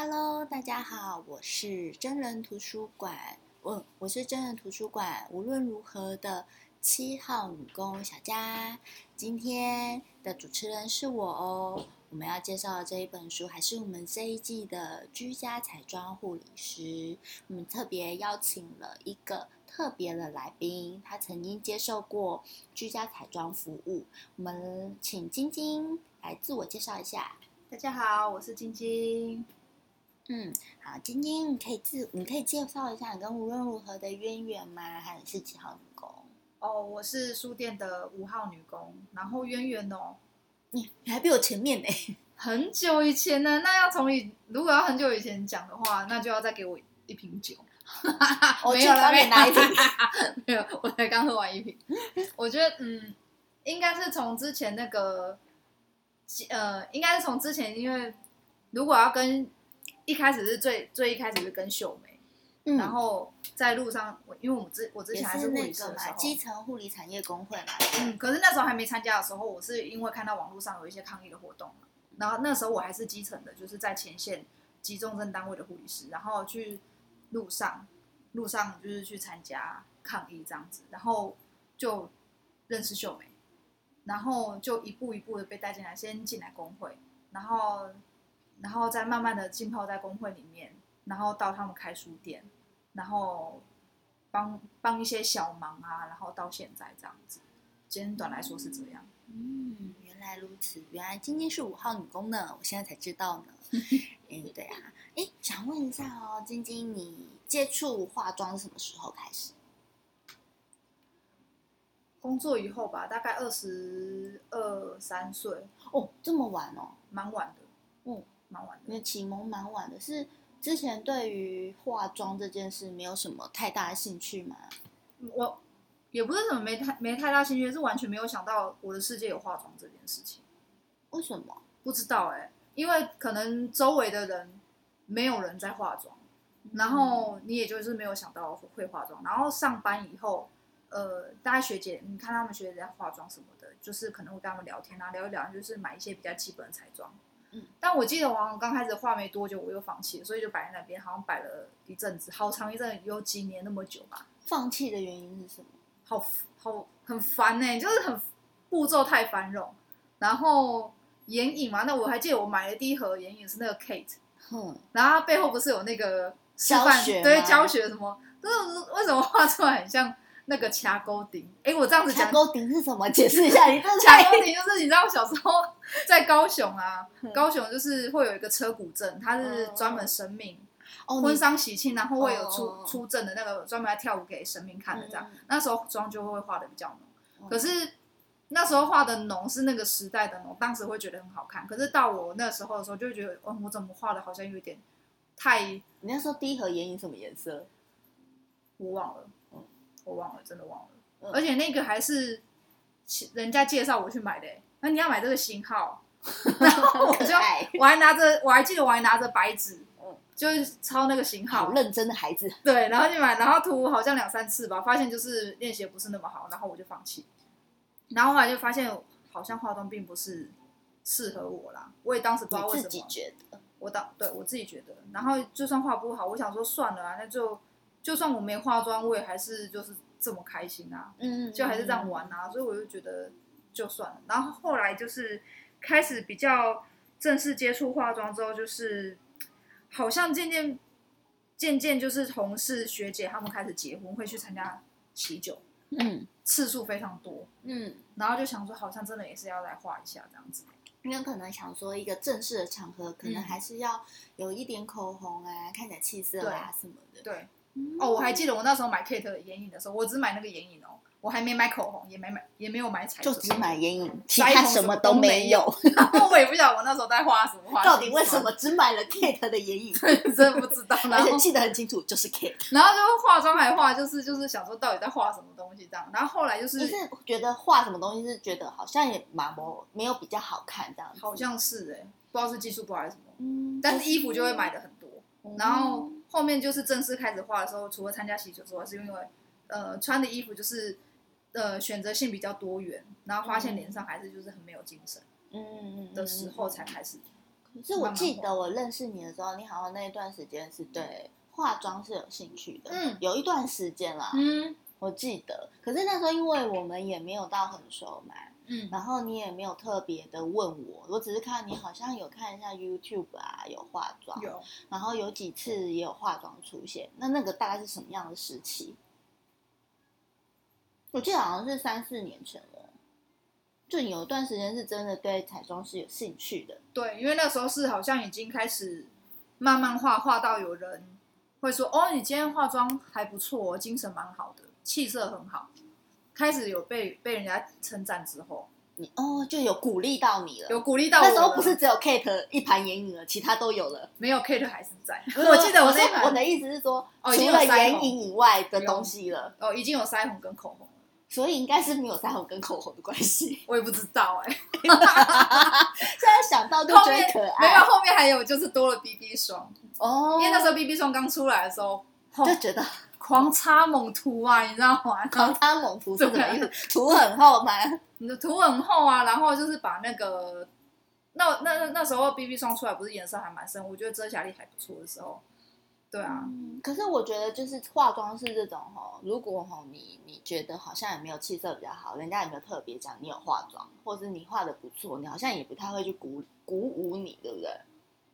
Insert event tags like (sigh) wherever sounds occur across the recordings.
Hello，大家好，我是真人图书馆，我我是真人图书馆无论如何的七号女工小佳。今天的主持人是我哦。我们要介绍的这一本书，还是我们这一季的居家彩妆护理师。我们特别邀请了一个特别的来宾，他曾经接受过居家彩妆服务。我们请晶晶来自我介绍一下。大家好，我是晶晶。嗯，好，晶晶，你可以自你可以介绍一下你跟无论如何的渊源吗？还是几号女工？哦，我是书店的五号女工。然后渊源哦。你你还比我前面呢，(laughs) 很久以前呢。那要从以如果要很久以前讲的话，那就要再给我一瓶酒。(laughs) 我有了，没拿一瓶，(laughs) 没有，我才刚喝完一瓶。我觉得，嗯，应该是从之前那个，呃，应该是从之前，因为如果要跟一开始是最最一开始是跟秀梅。然后在路上，我因为我们之我之前还是护理师的时候，基层护理产业工会嘛。嗯，可是那时候还没参加的时候，我是因为看到网络上有一些抗议的活动然后那时候我还是基层的，就是在前线急重症单位的护理师，然后去路上路上就是去参加抗议这样子，然后就认识秀梅，然后就一步一步的被带进来，先进来工会，然后然后再慢慢的浸泡在工会里面，然后到他们开书店。然后帮帮一些小忙啊，然后到现在这样子，简短来说是这样。嗯，原来如此，原来今天是五号女工呢，我现在才知道呢。(laughs) 嗯，对啊，哎，想问一下哦，晶晶，你接触化妆是什么时候开始？工作以后吧，大概二十二三岁。哦，这么晚哦，蛮晚的。嗯，蛮晚的。你的启蒙蛮晚的，是？之前对于化妆这件事没有什么太大的兴趣吗？我也不是什么没太没太大兴趣，是完全没有想到我的世界有化妆这件事情。为什么？不知道哎，因为可能周围的人没有人在化妆，然后你也就是没有想到会化妆。然后上班以后，呃，大家学姐，你看他们学姐在化妆什么的，就是可能会跟他们聊天啊，聊一聊，就是买一些比较基本的彩妆。但我记得我好像刚开始画没多久，我又放弃了，所以就摆在那边，好像摆了一阵子，好长一阵，有几年那么久吧。放弃的原因是什么？好好很烦呢，就是很步骤太繁冗。然后眼影嘛，那我还记得我买的第一盒眼影是那个 Kate，嗯，然后它背后不是有那个教学，对，教学什么？就是为什么画出来很像？那个卡钩顶，哎，我这样子讲，卡钩顶是什么？解释一下。卡钩顶就是你知道小时候 (laughs) 在高雄啊，高雄就是会有一个车骨镇，它是专门神明婚丧喜庆，然后会有出出阵的那个专门来跳舞给神明看的这样。那时候妆就会画的比较浓，可是那时候画的浓是那个时代的浓，当时会觉得很好看。可是到我那时候的时候，就会觉得，哦，我怎么画的好像有点太……你那时候第一盒眼影什么颜色？我忘了。我忘了，真的忘了。而且那个还是人家介绍我去买的。那你要买这个型号，(laughs) 然后我就我还拿着，我还记得我还拿着白纸，就是抄那个型号。好认真的孩子。对，然后就买，然后涂好像两三次吧，发现就是练习不是那么好，然后我就放弃。然后后来就发现，好像化妆并不是适合我啦。我也当时不知道为什么。自己觉得。我当对我自己觉得，然后就算画不好，我想说算了啊，那就。就算我没化妆，我也还是就是这么开心啊，嗯，就还是这样玩啊，所以我就觉得就算了。然后后来就是开始比较正式接触化妆之后，就是好像渐渐渐渐就是同事学姐他们开始结婚，会去参加喜酒，嗯，次数非常多，嗯，然后就想说好像真的也是要来画一下这样子，因为可能想说一个正式的场合，可能还是要有一点口红啊，看起来气色啊什么的，对。哦，我还记得我那时候买 Kate 的眼影的时候，我只买那个眼影哦，我还没买口红，也没买，也没有买彩就只买眼影，其他什么都没有。然后 (laughs) 我也不晓得我那时候在画什么画。到底为什么只买了 Kate 的眼影？真不知道。(laughs) 而且记得很清楚，就是 Kate。然后就化妆还画，就是就是想说到底在画什么东西这样。然后后来就是，就是觉得画什么东西是觉得好像也蛮不没有比较好看这样。好像是哎，不知道是技术不好还是什么。嗯。但是衣服就会买的很多，然后。后面就是正式开始画的时候，除了参加喜酒之外，是因为，呃，穿的衣服就是，呃，选择性比较多元，然后发现脸上还是就是很没有精神，嗯嗯的时候才开始。可可是我记得我认识你的时候，你好像那一段时间是对化妆是有兴趣的，嗯有一段时间啦，嗯我记得。可是那时候因为我们也没有到很熟嘛，嗯，然后你也没有特别的问我，我只是看你好像有看一下 YouTube 啊，有化妆，有。然后有几次也有化妆出现。那那个大概是什么样的时期？我记得好像是三四年前了。就有一段时间是真的对彩妆是有兴趣的，对，因为那时候是好像已经开始慢慢画，画到有人会说：“哦，你今天化妆还不错哦，精神蛮好的，气色很好。”开始有被被人家称赞之后，你哦就有鼓励到你了。有鼓励到我了。那时候不是只有 Kate 一盘眼影了，其他都有了。没有 Kate 还是在，我记得我那一盘说我的意思是说，哦已经除了眼影以外的东西了，哦已经有腮红跟口红了，所以应该是没有腮红跟口红的关系。(laughs) 我也不知道哎、(laughs) 现在想到就后面觉得可没有，爱后面还有就是多了 BB 霜，哦，因为那时候 BB 霜刚出来的时候，哦就觉得狂擦猛涂啊，你知道吗？狂擦猛涂是什么意思？涂很厚吗？你的涂很厚啊，然后就是把那个那那那那时候 BB 霜出来，不是颜色还蛮深，我觉得遮瑕力还不错的时候，对啊，嗯，可是我觉得就是化妆是这种哈，如果哈你你觉得好像也没有气色比较好，人家也没有特别讲你有化妆，或者是你化的不错，你好像也不太会去鼓鼓舞你，对不对？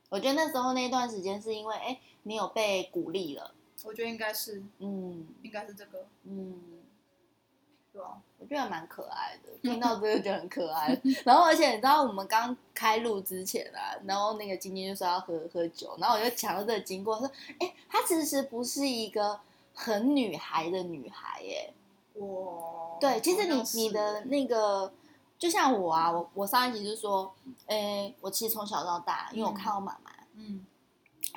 我觉得那时候那段时间是因为哎你有被鼓励了，我觉得应该是嗯应该是这个，嗯。对啊，我觉得蛮可爱的，听到这个就很可爱。然后而且你知道我们刚开录之前啊，然后那个晶晶就说要喝喝酒，然后我就讲到这个经过，说，哎，她其实不是一个很女孩的女孩耶。我对，其实你你的那个，就像我啊，我我上一集就说，哎，我其实从小到大，因为我看我妈妈。嗯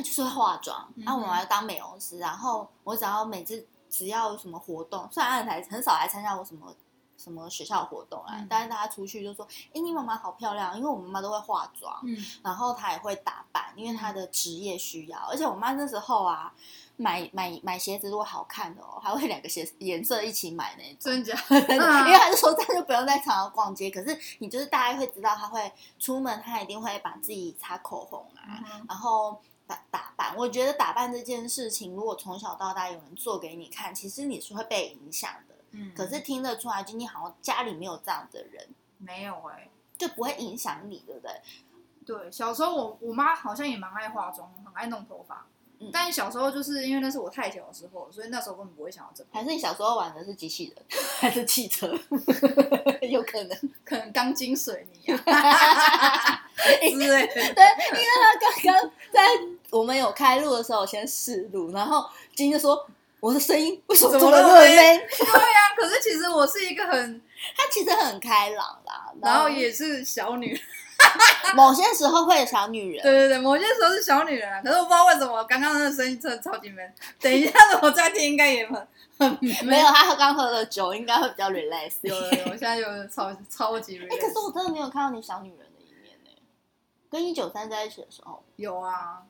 就是会化妆，嗯然后我妈要当美容师，然后我只要每次只要有什么活动，虽然她很很少来参加我什么什么学校活动啊，嗯但是大家出去就说，哎，你妈妈好漂亮，因为我妈妈都会化妆，嗯然后她也会打扮，因为她的职业需要，而且我妈那时候啊，买买买鞋子如果好看的哦，还会两个鞋颜色一起买那种。(laughs) 真假？因为他就说这样就不用在常常逛街，可是你就是大概会知道他会出门，他一定会把自己擦口红啊，嗯然后打打扮。我觉得打扮这件事情，如果从小到大有人做给你看，其实你是会被影响的。嗯可是听得出来，今天好像家里没有这样的人，没有哎、就不会影响你，对不对？对，小时候我我妈好像也蛮爱化妆，很爱弄头发。嗯但小时候就是因为那是我太小的时候，所以那时候根本不会想要这，还是你小时候玩的是机器人，(laughs) 还是汽车？(laughs) 有可能。可能钢筋水泥啊 (laughs) (laughs) 之类的。对，因为他刚刚在我们有开录的时候先试录，然后金就说我的声音为什么怎这么么那么热呢？对啊，可是其实我是一个很，(laughs) 他其实很开朗啦，然后也是小女人，(laughs) 某些时候会有小女人，对对对，某些时候是小女人啊。可是我不知道为什么刚刚那个声音真的超级 man。等一下我再听，应该也很很没有他刚喝了酒，应该会比较 relax 一有有点。有，现在有超超级 relax。哎、可是我真的没有看到你小女人。跟一九三在一起的时候，有啊，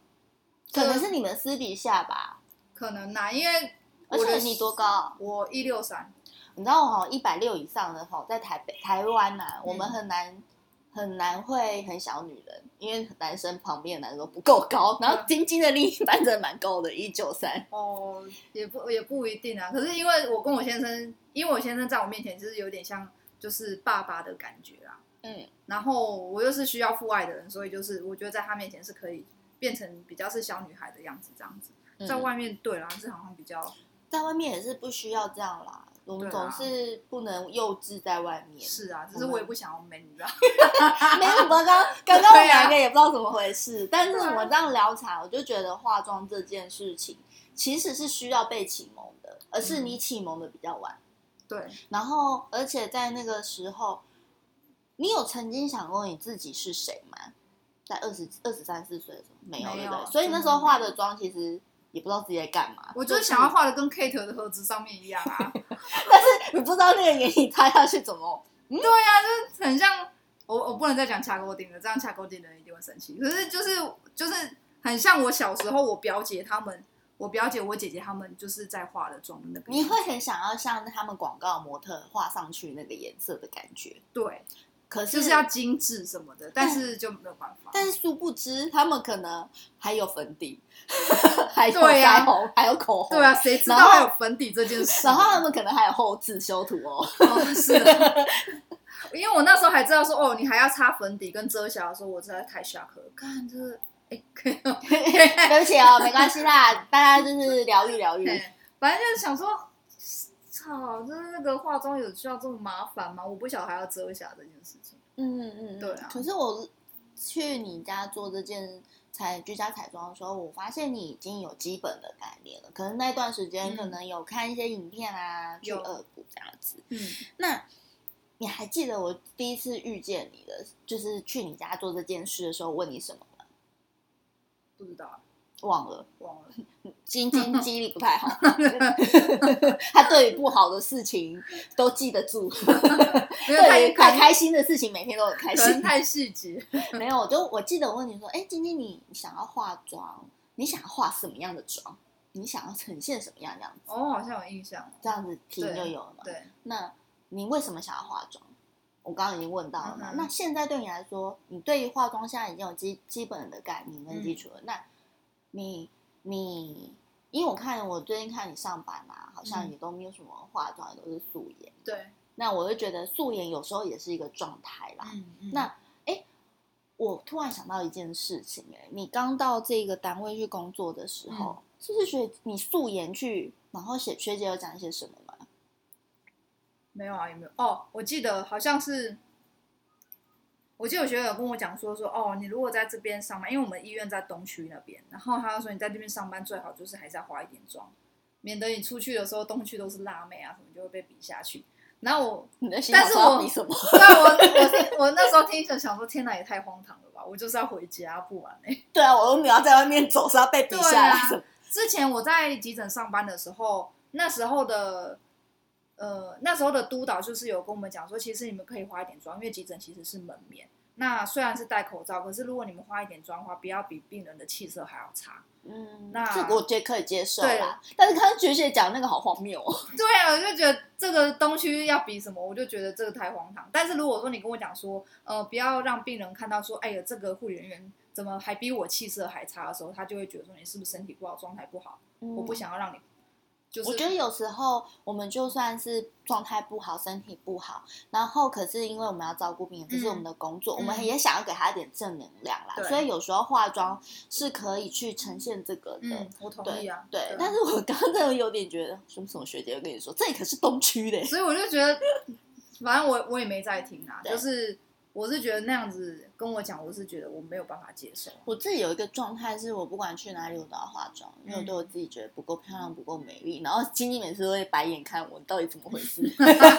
可能是你们私底下吧。可能呐、因为而我的且你多高？啊我一六三，你知道哈，一百六以上的哈，在台北、台湾呐、嗯我们很难很难会很小女人，因为男生旁边的男生都不够高，然后晶晶的另一半真的蛮高的，一九三。哦，也不也不一定啊。可是因为我跟我先生，因为我先生在我面前就是有点像就是爸爸的感觉啦。嗯，然后我又是需要父爱的人，所以就是我觉得在他面前是可以变成比较是小女孩的样子这样子。在外面对啦，是好像比较在外面也是不需要这样啦，我们总是不能幼稚在外面。是啊，只是我也不想要 man，你知道？(laughs) 没有，我刚刚刚刚我们两个也不知道怎么回事，但是我们这样聊起来，我就觉得化妆这件事情其实是需要被启蒙的，而是你启蒙的比较晚。对，然后，而且在那个时候，你有曾经想过你自己是谁吗？在二十二十三四岁的时候，没有，没有对不对？所以那时候化的妆其实也不知道自己在干嘛。我就是想要画的跟 Kate 的盒子上面一样啊。(laughs) 但是你不知道那个眼影擦下去怎么。对呀、就是很像我我不能再讲掐钩钉了，这样掐钩钉的人一定会生气。可是就是就是很像我小时候我表姐他们，我表姐我姐姐他们就是在化的妆那个。你会很想要像他们广告模特画上去那个颜色的感觉。对，可是就是要精致什么的，但是就没有办法。但是殊不知，他们可能还有粉底，还有腮红，还有口红，对啊，谁知道还有粉底这件事？然后他们可能还有后置修图哦。哦，是的，(laughs) 因为我那时候还知道说，哦，你还要擦粉底跟遮瑕的时候，我实在太 shock 了。看这个，哎，可以哦，对不起哦，没关系啦，大家就是疗愈疗愈。反正就是想说，操，就是那个化妆有需要这么麻烦吗？我不晓得还要遮瑕这件事情。嗯嗯嗯，对啊可是我去你家做这件彩居家彩妆的时候，我发现你已经有基本的概念了。可能那段时间嗯可能有看一些影片啊，去有恶补这样子。嗯，那你还记得我第一次遇见你的，就是去你家做这件事的时候，问你什么吗？不知道，忘了，忘了。今天记忆力不太好。(laughs) 他对于不好的事情都记得住，(laughs) 对于开心的事情每天都很开心。太细致。(laughs) 没有，就我记得我问你说，哎，今天你想要化妆，你想要化什么样的妆？你想要呈现什么样的样子？哦，好像有印象。这样子题对就有了嘛。对，那你为什么想要化妆？我刚刚已经问到了嘛。嗯那现在对你来说，你对于化妆现在已经有基基本的概念跟基础了。那你你，因为我看我最近看你上班啊，好像嗯也都没有什么化妆，都是素颜。对，那我就觉得素颜有时候也是一个状态啦。嗯嗯那我突然想到一件事情、哎，你刚到这个单位去工作的时候，是不是学你素颜去，然后写学姐有讲一些什么吗？没有啊，有没有？哦，我记得好像是，我记得有学姐有跟我讲说说，哦，你如果在这边上班，因为我们医院在东区那边，然后他就说你在这边上班最好就是还是要化一点妆，免得你出去的时候东区都是辣妹啊什么，就会被比下去。然后我，你但是我比什么？对啊，我我听我那时候听着想说，天哪，也太荒唐了吧！我就是要回家，不玩哎、(laughs) 对啊，我又没有要在外面走，是要被比下来啊？之前我在急诊上班的时候，那时候的呃那时候的督导就是有跟我们讲说，其实你们可以化一点妆，因为急诊其实是门面。那虽然是戴口罩，可是如果你们化一点妆的话，不要比病人的气色还要差。嗯，那这个我觉得可以接受啦。但是刚刚学姐讲那个好荒谬哦。(laughs) 对啊，我就觉得这个东西要比什么，我就觉得这个太荒唐。但是如果说你跟我讲说，呃，不要让病人看到说，哎呀，这个护理人员怎么还比我气色还差的时候，他就会觉得说你是不是身体不好，状态不好，我不想要让你。就是嗯我觉得有时候我们就算是状态不好、身体不好，然后可是因为我们要照顾病人，这是我们的工作，嗯我们也想要给他一点正能量啦。所以有时候化妆是可以去呈现这个的。嗯，我同意啊。对，啊但是我刚刚真的有点觉得，什么什么学姐又跟你说，这里可是东区的，所以我就觉得，反正我我也没在听啊，(laughs) 对就是我是觉得那样子跟我讲，我是觉得我没有办法接受。我自己有一个状态，是我不管去哪里，我都要化妆，因为我嗯对我自己觉得不够漂亮、不够美丽。然后经纪每次都会白眼看我，到底怎么回事？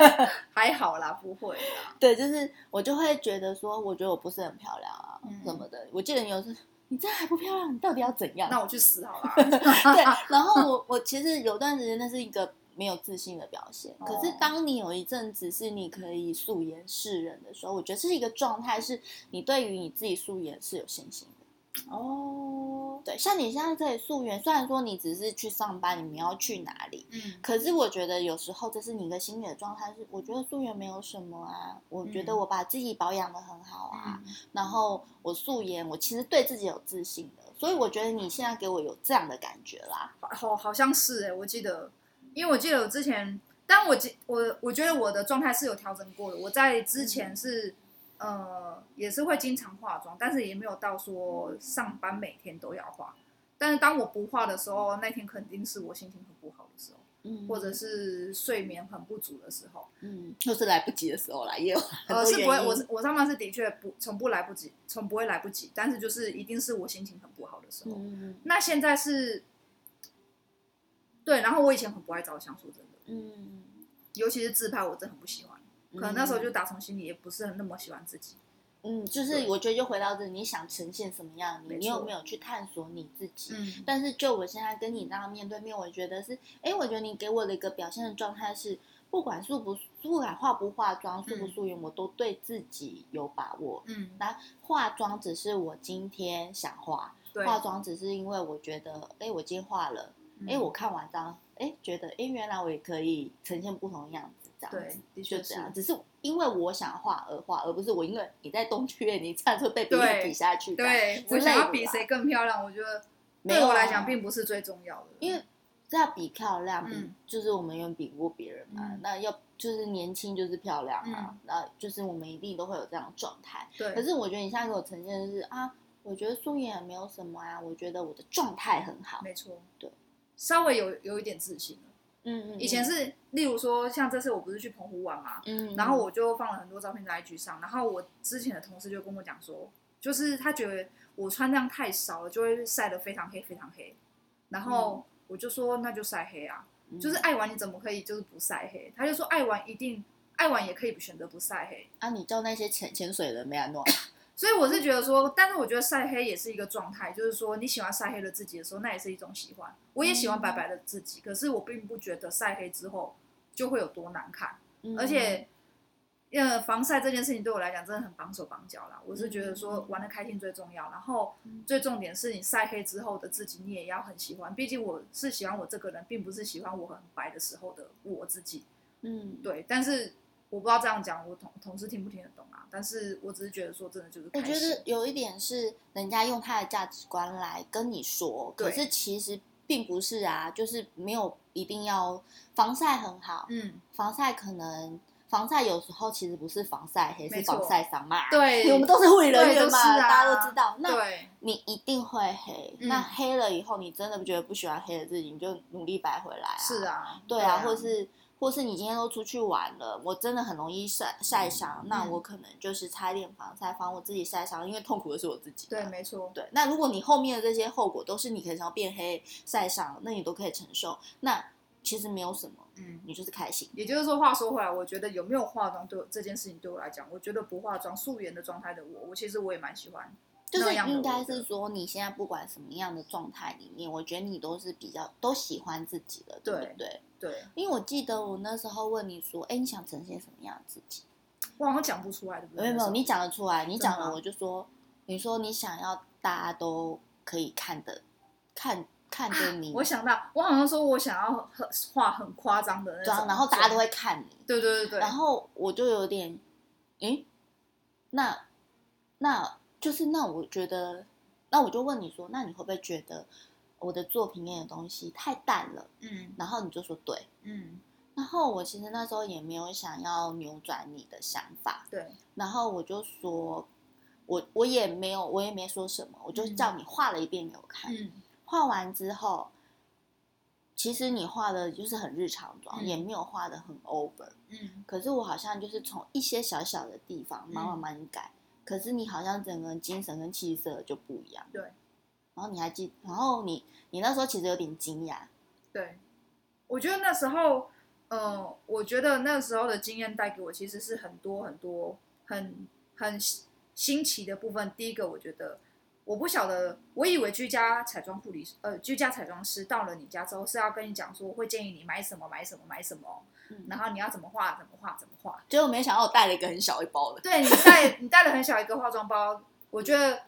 (laughs) 还好啦，不会啦。对，就是我就会觉得说，我觉得我不是很漂亮啊，嗯什么的。我记得你有时你这样还不漂亮，你到底要怎样？那我去死好了。(laughs) 对，然后我我其实有段时间那是一个没有自信的表现。可是哦当你有一阵子是你可以素颜示人的时候，我觉得这是一个状态，是你对于你自己素颜是有信心的。哦，对，像你现在可以素颜，虽然说你只是去上班，你们要去哪里，嗯可是我觉得有时候这是你一个心理的状态，是我觉得素颜没有什么啊，我觉得嗯我把自己保养的很好啊，嗯然后我素颜，我其实对自己有自信的，所以我觉得你现在给我有这样的感觉啦。好好好像是哎、我记得，因为我记得我之前，但我记我我觉得我的状态是有调整过的。我在之前是、呃也是会经常化妆，但是也没有到说上班每天都要化。但是当我不化的时候，那天肯定是我心情很不好的时候，嗯或者是睡眠很不足的时候。嗯，或是来不及的时候啦，也有很呃，是不会，我我上班是的确不从不来不及，从不会来不及，但是就是一定是我心情很不好的时候。嗯那现在是，对，然后我以前很不爱照相，说真的，嗯，尤其是自拍，我真的很不喜欢。可能那时候就打从心里也不是很那么喜欢自己。嗯，就是我觉得就回到这，你想呈现什么样你，你有没有去探索你自己？嗯但是就我现在跟你这样面对面，我觉得是，哎，我觉得你给我的一个表现的状态是，不管素不不管化不化妆、素不嗯素颜，我都对自己有把握。嗯，那化妆只是我今天想化，化妆只是因为我觉得，哎，我今天化了，嗯哎，我看完妆，哎，觉得，哎，原来我也可以呈现不同的样子。这样对子，，的确这样。只是因为我想画而画，而不是我因为你在东区，你这样就被别人比下去。对，我想要比谁更漂亮，我觉得对我来讲并不是最重要的，因为要比漂亮，比、嗯就是我们远比不过别人嘛。嗯那要就是年轻就是漂亮啊嗯，那、就是我们一定都会有这样的状态。对，可是我觉得你现在给我呈现的是啊，我觉得素颜也没有什么啊，我觉得我的状态很好。没错，对，稍微有有一点自信了。嗯嗯，以前是，例如说像这次我不是去澎湖玩嘛，嗯，然后我就放了很多照片在 IG 上，然后我之前的同事就跟我讲说，就是他觉得我穿这样太少了，就会晒得非常黑非常黑，然后我就说那就晒黑啊，嗯。就是爱玩你怎么可以就是不晒黑？他就说爱玩一定爱玩也可以选择不晒黑，啊，你叫那些潜潜水人没安弄，(laughs) 所以我是觉得说，但是我觉得晒黑也是一个状态，就是说你喜欢晒黑的自己的时候，那也是一种喜欢。我也喜欢白白的自己，可是我并不觉得晒黑之后就会有多难看，嗯而且。呃，防晒这件事情对我来讲真的很绑手绑脚啦。我是觉得说嗯玩的开心最重要，然后嗯最重点是你晒黑之后的自己，你也要很喜欢。毕竟我是喜欢我这个人，并不是喜欢我很白的时候的我自己。嗯，对，但是我不知道这样讲，我同同事听不听得懂啊？但是我只是觉得说，真的就是我觉得有一点是人家用他的价值观来跟你说，可是其实并不是啊，就是没有一定要防晒很好，嗯，防晒可能防晒有时候其实不是防晒黑，是防晒伤嘛。对，我们都是护理人对员嘛，啊大家都知道。那对你一定会黑，嗯那黑了以后，你真的觉得不喜欢黑的自己，你就努力白回来啊。是，啊，对啊，或是或是你今天都出去玩了，我真的很容易晒晒伤，那嗯我可能就是擦一点防晒，防我自己晒伤，因为痛苦的是我自己。对，没错，对，那如果你后面的这些后果都是你可能想要变黑、晒伤，那你都可以承受，那其实没有什么，嗯。你就是开心。也就是说，话说回来，我觉得有没有化妆对我这件事情对我来讲，我觉得不化妆素颜的状态的我，我其实我也蛮喜欢。就是应该是说，你现在不管什么样的状态里面，我觉得你都是比较都喜欢自己的，对对不对？对因为我记得我那时候问你说，哎，你想呈现什么样的自己？我好像讲不出来，对不对？没有没有，你讲得出来，你讲了我就说，你说你想要大家都可以看的，看看着你我想到，我好像说我想要很画很夸张的那种妆，然后大家都会看你，对对对对，然后我就有点，诶，那那就是那我觉得，那我就问你说，那你会不会觉得我的作品里面的东西太淡了？嗯。然后你就说对，嗯。然后我其实那时候也没有想要扭转你的想法，对。然后我就说，我我也没有，我也没说什么，我就叫你画了一遍给我看。嗯。画完之后，其实你画的就是很日常妆，嗯。也没有画的很 over。嗯。可是我好像就是从一些小小的地方慢慢嗯。慢慢改，可是你好像整个人精神跟气色就不一样。对然后你还记，然后你你那时候其实有点惊讶，对，我觉得那时候，呃，我觉得那时候的经验带给我其实是很多很多很很新奇的部分。第一个，我觉得我不晓得，我以为居家彩妆护理，呃，居家彩妆师到了你家之后是要跟你讲说，会建议你买什么买什么买什么，嗯，然后你要怎么画怎么画怎么画。结果没想到我带了一个很小一包的，对你带你带了很小一个化妆包，我觉得，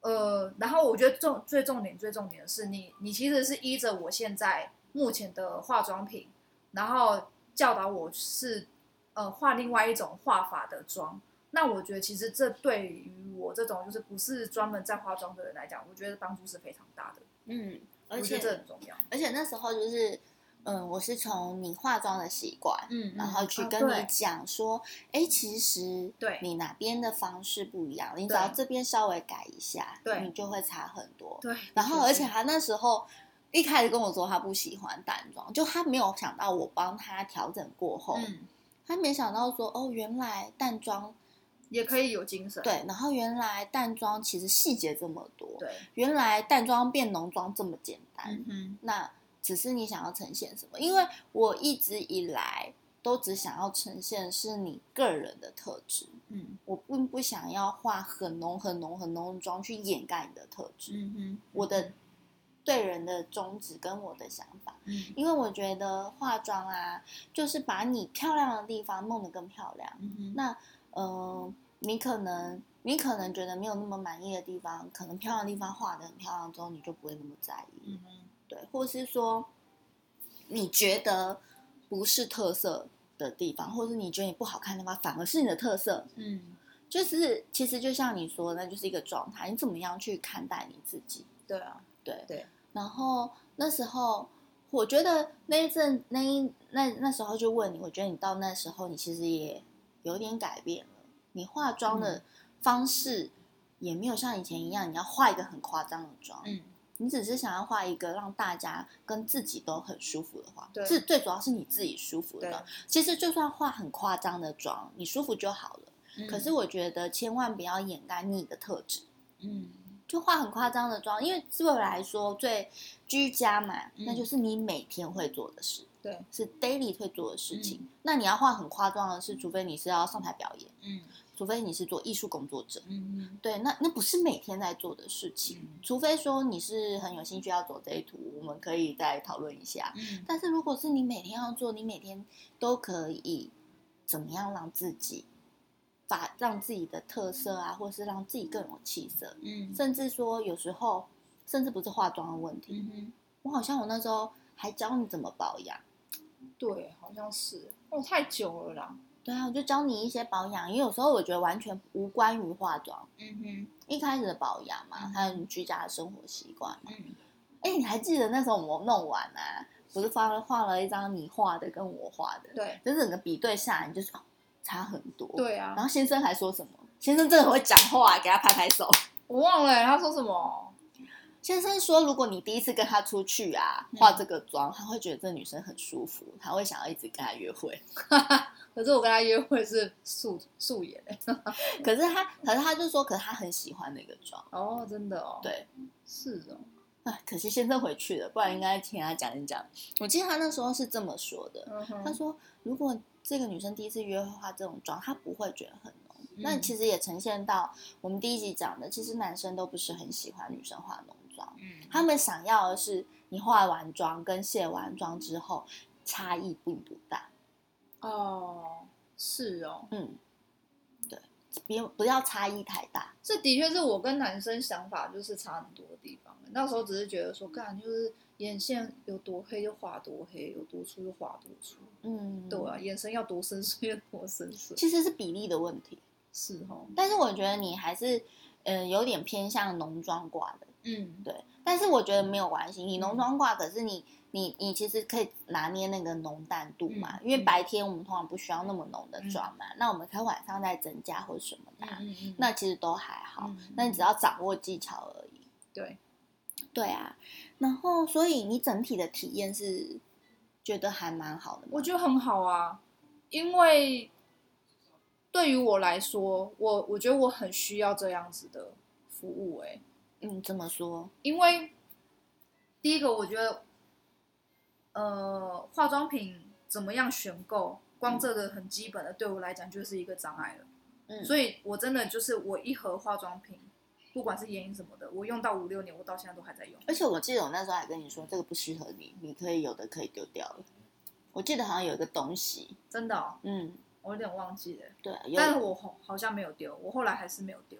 呃，然后我觉得重最重点最重点的是你你其实是依着我现在目前的化妆品，然后教导我是呃画另外一种画法的妆。那我觉得其实这对于我这种就是不是专门在化妆的人来讲，我觉得帮助是非常大的。嗯，而且这很重要。而且那时候就是，嗯，我是从你化妆的习惯，嗯然后去啊跟你对。讲说，哎、其实对。你哪边的方式不一样，你只要对。这边稍微改一下，对。你就会差很多。对，然后，而且他那时候一开始跟我说他不喜欢淡妆，就他没有想到我帮他调整过后，嗯他没想到说哦，原来淡妆也可以有精神。对，然后原来淡妆其实细节这么多，对，原来淡妆变浓妆这么简单，嗯，那只是你想要呈现什么？因为我一直以来都只想要呈现是你个人的特质，嗯我并不想要画很浓很浓很浓的妆去掩盖你的特质。嗯哼，我的对人的宗旨跟我的想法，嗯因为我觉得化妆啊，就是把你漂亮的地方弄得更漂亮。嗯哼，那嗯、呃你可能你可能觉得没有那么满意的地方，可能漂亮的地方画的很漂亮之后，你就不会那么在意。嗯哼，对，或是说你觉得不是特色，的地方，或者是你觉得你不好看的话，反而是你的特色。嗯，就是其实就像你说的，那就是一个状态，你怎么样去看待你自己？对啊，对对。然后那时候，我觉得那一阵那一那那时候就问你，我觉得你到那时候你其实也有点改变了，你化妆的方式也没有像以前一样，你要化一个很夸张的妆，嗯，你只是想要画一个让大家跟自己都很舒服的画，对是最主要是你自己舒服的。其实就算画很夸张的妆，你舒服就好了。嗯可是我觉得千万不要掩盖你的特质。嗯，就画很夸张的妆，因为对我来说最居家嘛，嗯那就是你每天会做的事，对，是 daily 会做的事情。嗯那你要画很夸张的事，除非你是要上台表演，嗯除非你是做艺术工作者，嗯对，那那不是每天在做的事情。嗯除非说你是很有兴趣要走这一途，我们可以再讨论一下。嗯但是如果是你每天要做，你每天都可以怎么样让自己把让自己的特色啊，或是让自己更有气色，嗯甚至说有时候甚至不是化妆的问题，嗯哼，我好像我那时候还教你怎么保养。对，好像是，哦，太久了啦，对啊，我就教你一些保养，因为有时候我觉得完全无关于化妆，嗯哼，一开始的保养嘛，嗯还有你居家的生活习惯嘛。嗯，哎，你还记得那时候我们弄完啊，不是发了画了一张你画的跟我画的，对，就整个比对下来，你就是、哦、差很多。。对啊然，后先生还说什么？先生真的很会讲话，给他拍拍手。我忘了他说什么，先生说，如果你第一次跟他出去啊，嗯化这个妆，他会觉得这女生很舒服，他会想要一直跟他约会。(laughs) 可是我跟他约会是素素颜欸 (laughs) 可是他，可是他就说，可是他很喜欢那个妆。哦，真的哦，，对，是哦，哎，可惜先生回去了，不然应该听他讲一讲。我记得他那时候是这么说的，嗯，他说，如果这个女生第一次约会化这种妆，她不会觉得很浓。那嗯其实也呈现到我们第一集讲的，其实男生都不是很喜欢女生化浓妆，嗯，他们想要的是你化完妆跟卸完妆之后差异并不大。哦，是哦，嗯，对，别不要差异太大。这的确是我跟男生想法就是差很多的地方。那时候只是觉得说，干就是眼线有多黑就画多黑，有多粗就画多粗。嗯，对啊，眼神要多深邃就多深邃。其实是比例的问题，是哦，但是我觉得你还是呃有点偏向浓妆挂的，嗯，对。但是我觉得没有关系，你浓妆挂，可是你你你其实可以拿捏那个浓淡度嘛，嗯因为白天我们通常不需要那么浓的妆嘛，那我们可以晚上再增加或者什么的那其实都还好，嗯那你只要掌握技巧而已。对，对啊，然后所以你整体的体验是觉得还蛮好的，我觉得很好啊，因为对于我来说，我我觉得我很需要这样子的服务、欸，嗯，这么说，因为第一个，我觉得，呃，化妆品怎么样选购，光这个很基本的，对我来讲就是一个障碍了。嗯，所以我真的就是我一盒化妆品，不管是眼影什么的，我用到五六年，我到现在都还在用。而且我记得我那时候还跟你说，这个不适合你，你可以有的可以丢掉了。我记得好像有一个东西，真的、哦，嗯，我有点忘记了，对，但是我好好像没有丢，我后来还是没有丢。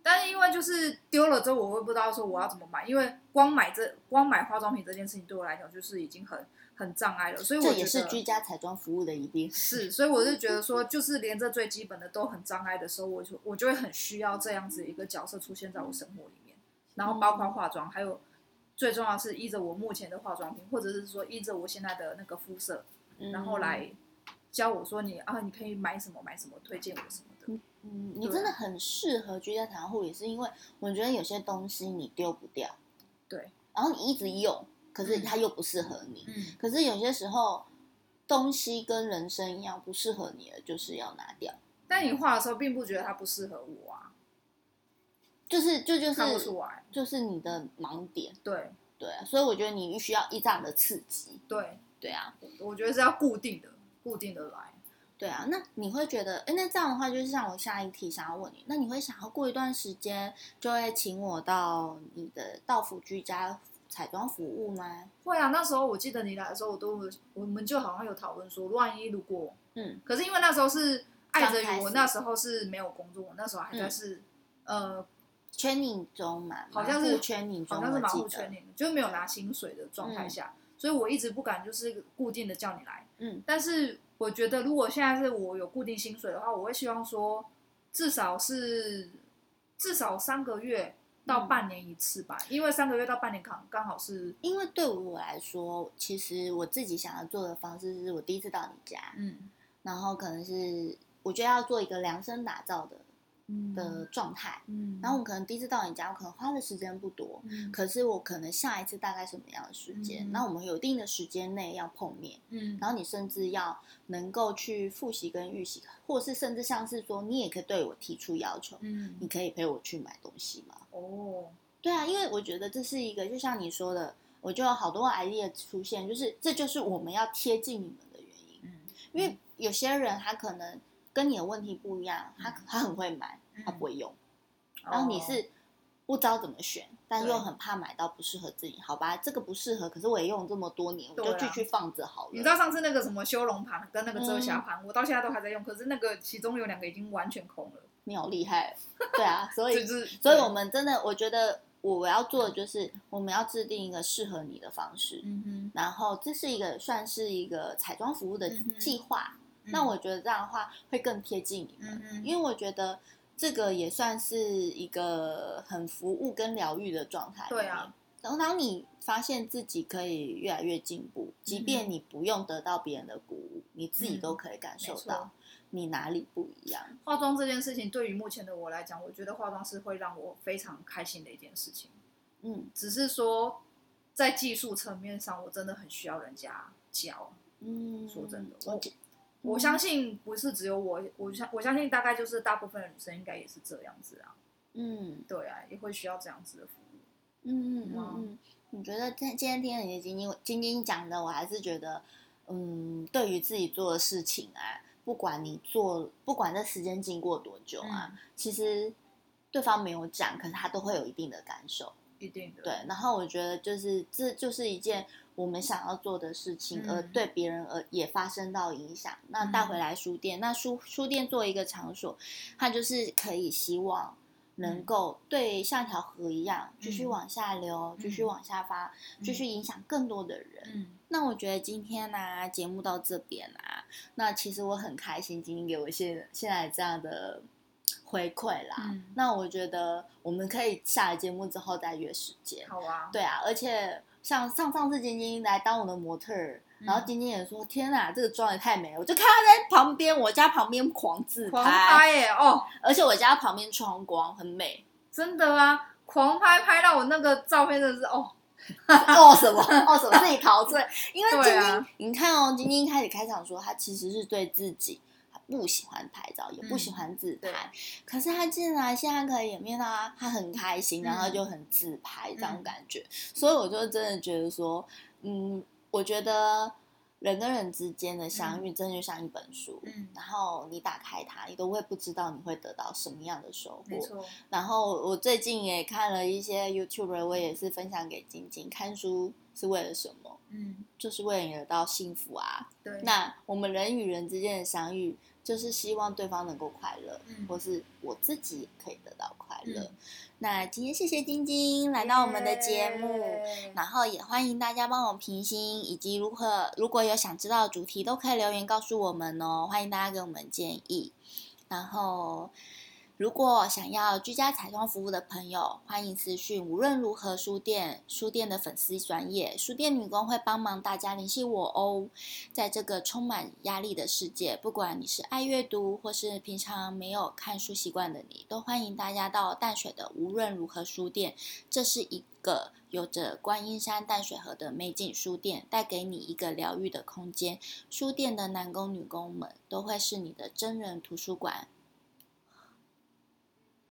对，但是因为就是丢了之后，我会不知道说我要怎么买，因为光买这光买化妆品这件事情对我来讲就是已经很很障碍了，所以我也是居家彩妆服务的一定。是，所以我是觉得说，就是连这最基本的都很障碍的时候，我就我就会很需要这样子一个角色出现在我生活里面，然后包括化妆，还有最重要的是依着我目前的化妆品，或者是说依着我现在的那个肤色，然后来教我说你啊，你可以买什么买什么，推荐我什么的。嗯，你真的很适合居家彩妆护理，是因为我觉得有些东西你丢不掉，对，然后你一直用，可是嗯它又不适合你。嗯，可是有些时候，东西跟人生一样，不适合你的就是要拿掉。但你画的时候并不觉得它不适合我啊，就是就就看不是出来。就是你的盲点，对对啊，所以我觉得你需要一这样的刺激，对，对啊，我觉得是要固定的，固定的来。对啊。那你会觉得，哎，那这样的话，就是像我下一题想要问你，那你会想要过一段时间就会请我到你的道府居家彩妆服务吗？会啊，那时候我记得你来的时候，我都我们就好像有讨论说，万一如果嗯，可是因为那时候是爱着我那时候是没有工作，我那时候还在嗯是、呃，圈你中嘛，好像是圈你中，好像是马虎圈领，就是没有拿薪水的状态下，所以我一直不敢就是固定的叫你来。嗯但是我觉得如果现在是我有固定薪水的话，我会希望说至少是至少三个月到嗯。半年一次吧，因为三个月到半年刚刚好是因为对我来说，其实我自己想要做的方式是我第一次到你家，嗯。然后可能是我觉得要做一个量身打造的嗯的状态。嗯，然后我可能第一次到你家，我可能花的时间不多，嗯可是我可能下一次大概什么样的时间？嗯那我们有一定的时间内要碰面，嗯然后你甚至要能够去复习跟预习，或者是甚至像是说，你也可以对我提出要求，嗯你可以陪我去买东西吗？哦对啊，因为我觉得这是一个，就像你说的，我就有好多 idea 出现，就是这就是我们要贴近你们的原因。嗯，因为有些人他可能跟你的问题不一样，他嗯。他很会买，他嗯不会用，然后你哦。是不知道怎么选，但又很怕买到不适合自己。好吧，这个不适合，可是我也用了这么多年，我就继续放着好了。你知道上次那个什么修容盘跟那个遮瑕嗯。盘，我到现在都还在用，可是那个其中有两个已经完全空了，你好厉害，对啊，所以就是所以我们真的，我觉得我要做的就是我们要制定一个适合你的方式，嗯哼，然后这是一个算是一个彩妆服务的计划。嗯那我觉得这样的话会更贴近你们，嗯因为我觉得这个也算是一个很服务跟疗愈的状态。对啊。然后当你发现自己可以越来越进步，即便你不用得到别人的鼓舞，你自己都可以感受到你哪里不一样。化妆这件事情对于目前的我来讲，我觉得化妆是会让我非常开心的一件事情。嗯只是说在技术层面上，我真的很需要人家教。嗯，说真的我我我相信不是只有我，我相我相信大概就是大部分的女生应该也是这样子啊。嗯对啊，也会需要这样子的服务。嗯嗯吗嗯嗯，你觉得今今天听了你的晶晶晶晶讲的，我还是觉得，嗯，对于自己做的事情啊，不管你做，不管这时间经过多久啊，嗯其实对方没有讲，可是他都会有一定的感受。一定的。对，然后我觉得就是这就是一件我们想要做的事情，嗯而对别人而也发生到影响。那带回来书店，那书书店作为一个场所，它就是可以希望能嗯够对像条河一样继续嗯往下流，继续嗯往下发，继续影响更多的人。嗯，那我觉得今天呢、节目到这边啊，那其实我很开心，今天给我现现在这样的回馈啦。嗯那我觉得我们可以下了节目之后再约时间。好啊。对啊，而且像上上次晶晶来当我的模特儿，然后嗯晶晶也说：“天哪，这个妆也太美了！”我就看她在旁边，我家旁边狂自狂拍耶！哦，而且我家旁边窗光很美。真的啊，狂拍拍到我那个照片真的是哦，(laughs) 哦什么哦什么自己陶醉，因为 (laughs) 晶晶，啊你看哦，晶晶一开始开场说她其实是对自己她不喜欢拍照，也不喜嗯欢自对拍，可是他进来现在可以演变到她她很开心，然后嗯就很自拍这样嗯感觉，所以我就真的觉得说，嗯，我觉得人跟人之间的相遇真的就像一本书。嗯，然后你打开它，你都会不知道你会得到什么样的收获。然后我最近也看了一些 YouTuber，我也是分享给晶晶。看书是为了什么？嗯，就是为了你得到幸福啊。对，那我们人与人之间的相遇，就是希望对方能够快乐，嗯或是我自己也可以得到快乐。嗯那今天谢谢晶晶来到我们的节目。然后也欢迎大家帮我评星，以及如何如果有想知道的主题，都可以留言告诉我们哦。欢迎大家给我们建议。然后，如果想要居家彩妆服务的朋友，欢迎私讯无论如何书店书店的粉丝专业书店女工会帮忙大家联系我哦。在这个充满压力的世界，不管你是爱阅读，或是平常没有看书习惯的你，都欢迎大家到淡水的无论如何书店。这是一个有着观音山淡水河的美景书店，带给你一个疗愈的空间。书店的男工女工们都会是你的真人图书馆，